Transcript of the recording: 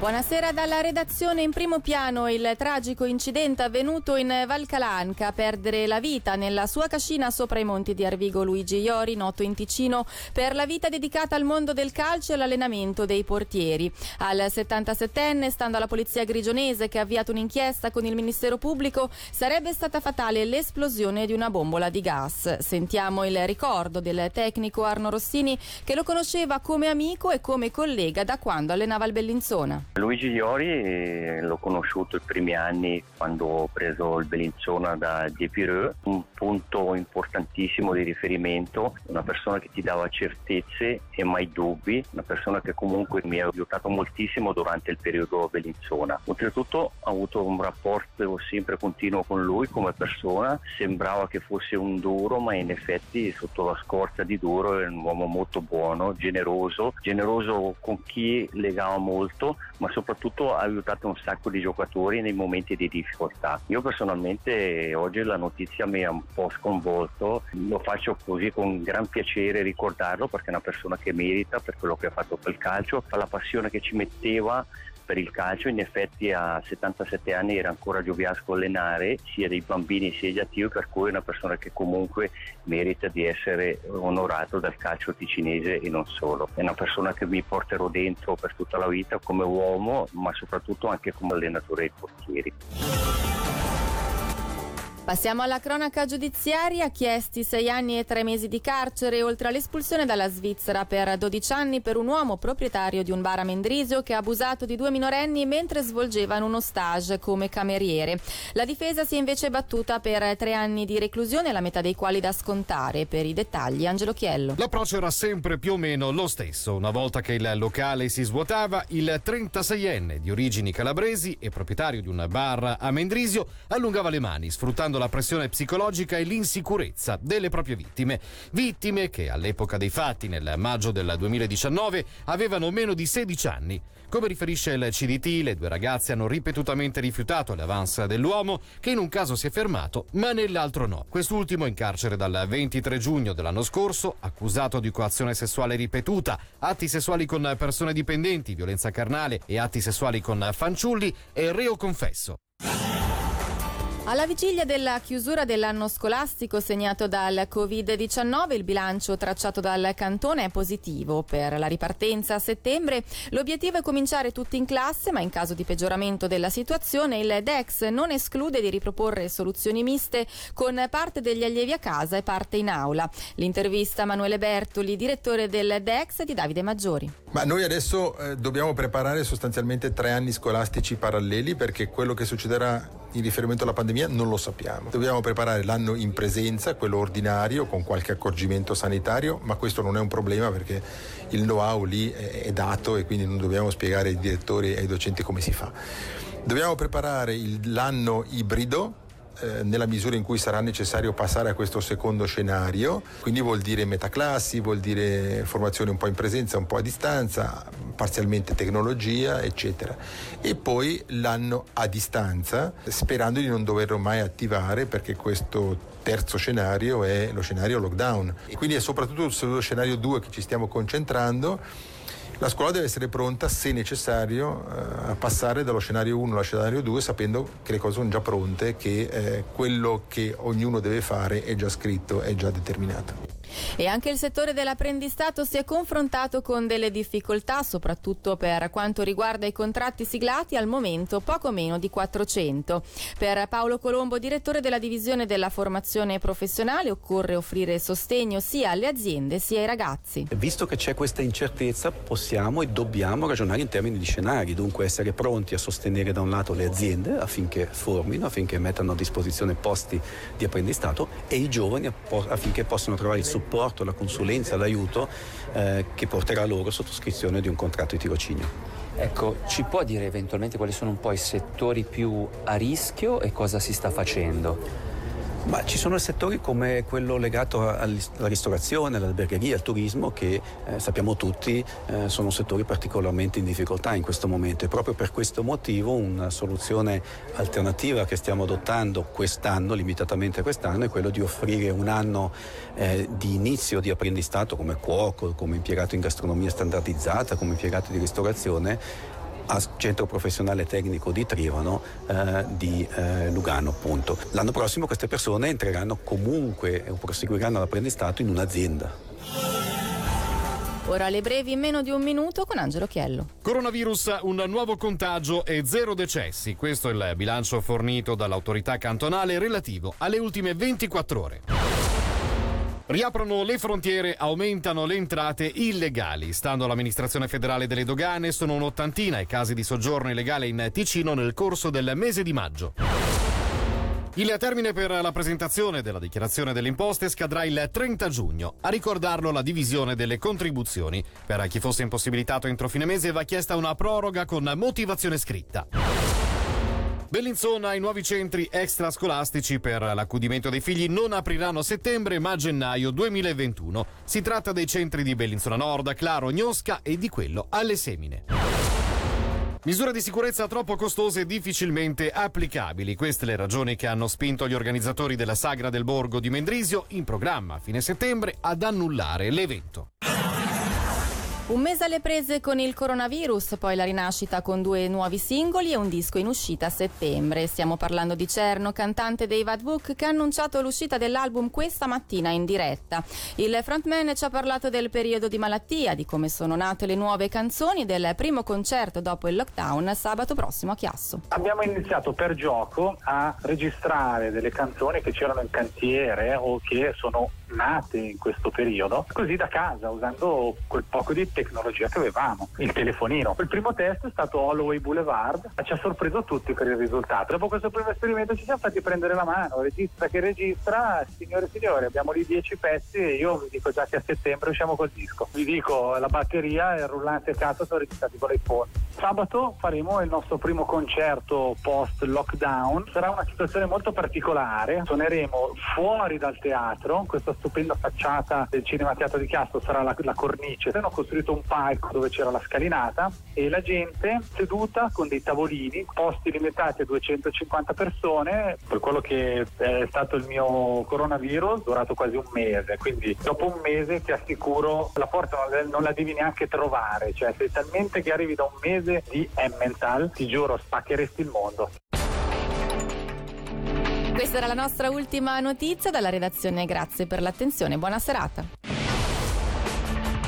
Buonasera dalla redazione in primo piano il tragico incidente avvenuto in Valcalanca a perdere la vita nella sua cascina sopra i monti di Arvigo Luigi Iori, noto in Ticino per la vita dedicata al mondo del calcio e all'allenamento dei portieri. Al 77enne, stando alla polizia grigionese che ha avviato un'inchiesta con il Ministero Pubblico, sarebbe stata fatale l'esplosione di una bombola di gas. Sentiamo il ricordo del tecnico Arno Rossini che lo conosceva come amico e come collega da quando allenava il Bellinzona. Luigi Iori eh, l'ho conosciuto i primi anni quando ho preso il Bellinzona da Depireux, un punto importantissimo di riferimento, una persona che ti dava certezze e mai dubbi, una persona che comunque mi ha aiutato moltissimo durante il periodo Bellinzona. Oltretutto ho avuto un rapporto sempre continuo con lui come persona, sembrava che fosse un duro, ma in effetti sotto la scorza di duro è un uomo molto buono, generoso, generoso con chi legava molto, ma soprattutto ha aiutato un sacco di giocatori nei momenti di difficoltà. Io personalmente oggi la notizia mi ha un po' sconvolto, lo faccio così con gran piacere ricordarlo perché è una persona che merita per quello che ha fatto per il calcio, per la passione che ci metteva per il calcio, in effetti a 77 anni era ancora gioviasco allenare sia dei bambini sia degli attivi, per cui è una persona che comunque merita di essere onorato dal calcio ticinese e non solo. È una persona che mi porterò dentro per tutta la vita come uomo, ma soprattutto anche come allenatore dei portieri. Passiamo alla cronaca giudiziaria. Chiesti sei anni e tre mesi di carcere, oltre all'espulsione dalla Svizzera per 12 anni per un uomo proprietario di un bar a Mendrisio che ha abusato di due minorenni mentre svolgevano uno stage come cameriere. La difesa si è invece battuta per tre anni di reclusione, la metà dei quali da scontare. Per i dettagli, Angelo Chiello. L'approccio era sempre più o meno lo stesso. Una volta che il locale si svuotava, il 36enne di origini calabresi e proprietario di un bar a Mendrisio allungava le mani, sfruttando la pressione psicologica e l'insicurezza delle proprie vittime. Vittime che all'epoca dei fatti, nel maggio del 2019, avevano meno di 16 anni. Come riferisce il CDT, le due ragazze hanno ripetutamente rifiutato l'avance dell'uomo, che in un caso si è fermato, ma nell'altro no. Quest'ultimo in carcere dal 23 giugno dell'anno scorso, accusato di coazione sessuale ripetuta, atti sessuali con persone dipendenti, violenza carnale e atti sessuali con fanciulli, è reo confesso. Alla vigilia della chiusura dell'anno scolastico segnato dal Covid-19, il bilancio tracciato dal cantone è positivo. Per la ripartenza a settembre l'obiettivo è cominciare tutti in classe, ma in caso di peggioramento della situazione il DEX non esclude di riproporre soluzioni miste con parte degli allievi a casa e parte in aula. L'intervista a Manuele Bertoli, direttore del DEX di Davide Maggiori. Ma noi adesso eh, dobbiamo preparare sostanzialmente tre anni scolastici paralleli perché quello che succederà in riferimento alla pandemia non lo sappiamo. Dobbiamo preparare l'anno in presenza, quello ordinario, con qualche accorgimento sanitario, ma questo non è un problema perché il know-how lì è dato e quindi non dobbiamo spiegare ai direttori e ai docenti come si fa. Dobbiamo preparare l'anno ibrido, eh, nella misura in cui sarà necessario passare a questo secondo scenario, quindi vuol dire metaclassi, vuol dire formazione un po' in presenza, un po' a distanza, parzialmente tecnologia, eccetera. E poi l'anno a distanza, sperando di non doverlo mai attivare perché questo terzo scenario è lo scenario lockdown. E quindi è soprattutto sullo scenario 2 che ci stiamo concentrando la scuola deve essere pronta, se necessario, eh, a passare dallo scenario 1 allo scenario 2 sapendo che le cose sono già pronte, che eh, quello che ognuno deve fare è già scritto, è già determinato. E anche il settore dell'apprendistato si è confrontato con delle difficoltà, soprattutto per quanto riguarda i contratti siglati, al momento poco meno di 400. Per Paolo Colombo, direttore della divisione della formazione professionale, occorre offrire sostegno sia alle aziende sia ai ragazzi. Visto che c'è questa incertezza, possiamo e dobbiamo ragionare in termini di scenari, dunque essere pronti a sostenere da un lato le aziende affinché formino, affinché mettano a disposizione posti di apprendistato e i giovani affinché possano trovare il supporto supporto, la consulenza, l'aiuto eh, che porterà loro sottoscrizione di un contratto di tirocinio. Ecco, ci può dire eventualmente quali sono un po' i settori più a rischio e cosa si sta facendo? Ma ci sono settori come quello legato alla ristorazione, all'albergheria, al turismo che eh, sappiamo tutti eh, sono settori particolarmente in difficoltà in questo momento. E proprio per questo motivo una soluzione alternativa che stiamo adottando quest'anno, limitatamente quest'anno, è quello di offrire un anno eh, di inizio di apprendistato come cuoco, come impiegato in gastronomia standardizzata, come impiegato di ristorazione al centro professionale tecnico di Trivano eh, di eh, Lugano appunto. L'anno prossimo queste persone entreranno comunque o proseguiranno l'apprendistato in un'azienda. Ora le brevi in meno di un minuto con Angelo Chiello. Coronavirus, un nuovo contagio e zero decessi. Questo è il bilancio fornito dall'autorità cantonale relativo alle ultime 24 ore. Riaprono le frontiere, aumentano le entrate illegali. Stando all'amministrazione federale delle dogane, sono un'ottantina i casi di soggiorno illegale in Ticino nel corso del mese di maggio. Il termine per la presentazione della dichiarazione delle imposte scadrà il 30 giugno. A ricordarlo la divisione delle contribuzioni. Per chi fosse impossibilitato entro fine mese va chiesta una proroga con motivazione scritta. Bellinzona, i nuovi centri extrascolastici per l'accudimento dei figli non apriranno a settembre ma a gennaio 2021. Si tratta dei centri di Bellinzona Nord, Claro, Gnosca e di quello alle Semine. Misure di sicurezza troppo costose e difficilmente applicabili. Queste le ragioni che hanno spinto gli organizzatori della Sagra del Borgo di Mendrisio, in programma a fine settembre, ad annullare l'evento. Un mese alle prese con il coronavirus, poi la rinascita con due nuovi singoli e un disco in uscita a settembre. Stiamo parlando di Cerno, cantante dei Vad Book, che ha annunciato l'uscita dell'album questa mattina in diretta. Il frontman ci ha parlato del periodo di malattia, di come sono nate le nuove canzoni, del primo concerto dopo il lockdown sabato prossimo a Chiasso. Abbiamo iniziato per gioco a registrare delle canzoni che c'erano in cantiere o che sono nate in questo periodo, così da casa, usando quel poco di tecnologia che avevamo, il telefonino. Il primo test è stato Holloway Boulevard, ci ha sorpreso tutti per il risultato. Dopo questo primo esperimento ci siamo fatti prendere la mano, registra che registra, signore e signori, abbiamo lì dieci pezzi e io vi dico già che a settembre usciamo col disco. Vi dico, la batteria e il rullante cazzo sono registrati con l'iPhone. Sabato faremo il nostro primo concerto post lockdown, sarà una situazione molto particolare, suoneremo fuori dal teatro, questo stupenda facciata del Cinema Teatro di Chiasso sarà la, la cornice. Hanno costruito un palco dove c'era la scalinata e la gente seduta con dei tavolini, posti limitati a 250 persone, per quello che è stato il mio coronavirus, durato quasi un mese. Quindi dopo un mese ti assicuro la porta non la devi neanche trovare, cioè sei talmente che arrivi da un mese di Emmental, ti giuro spaccheresti il mondo. Questa era la nostra ultima notizia dalla redazione. Grazie per l'attenzione. Buona serata.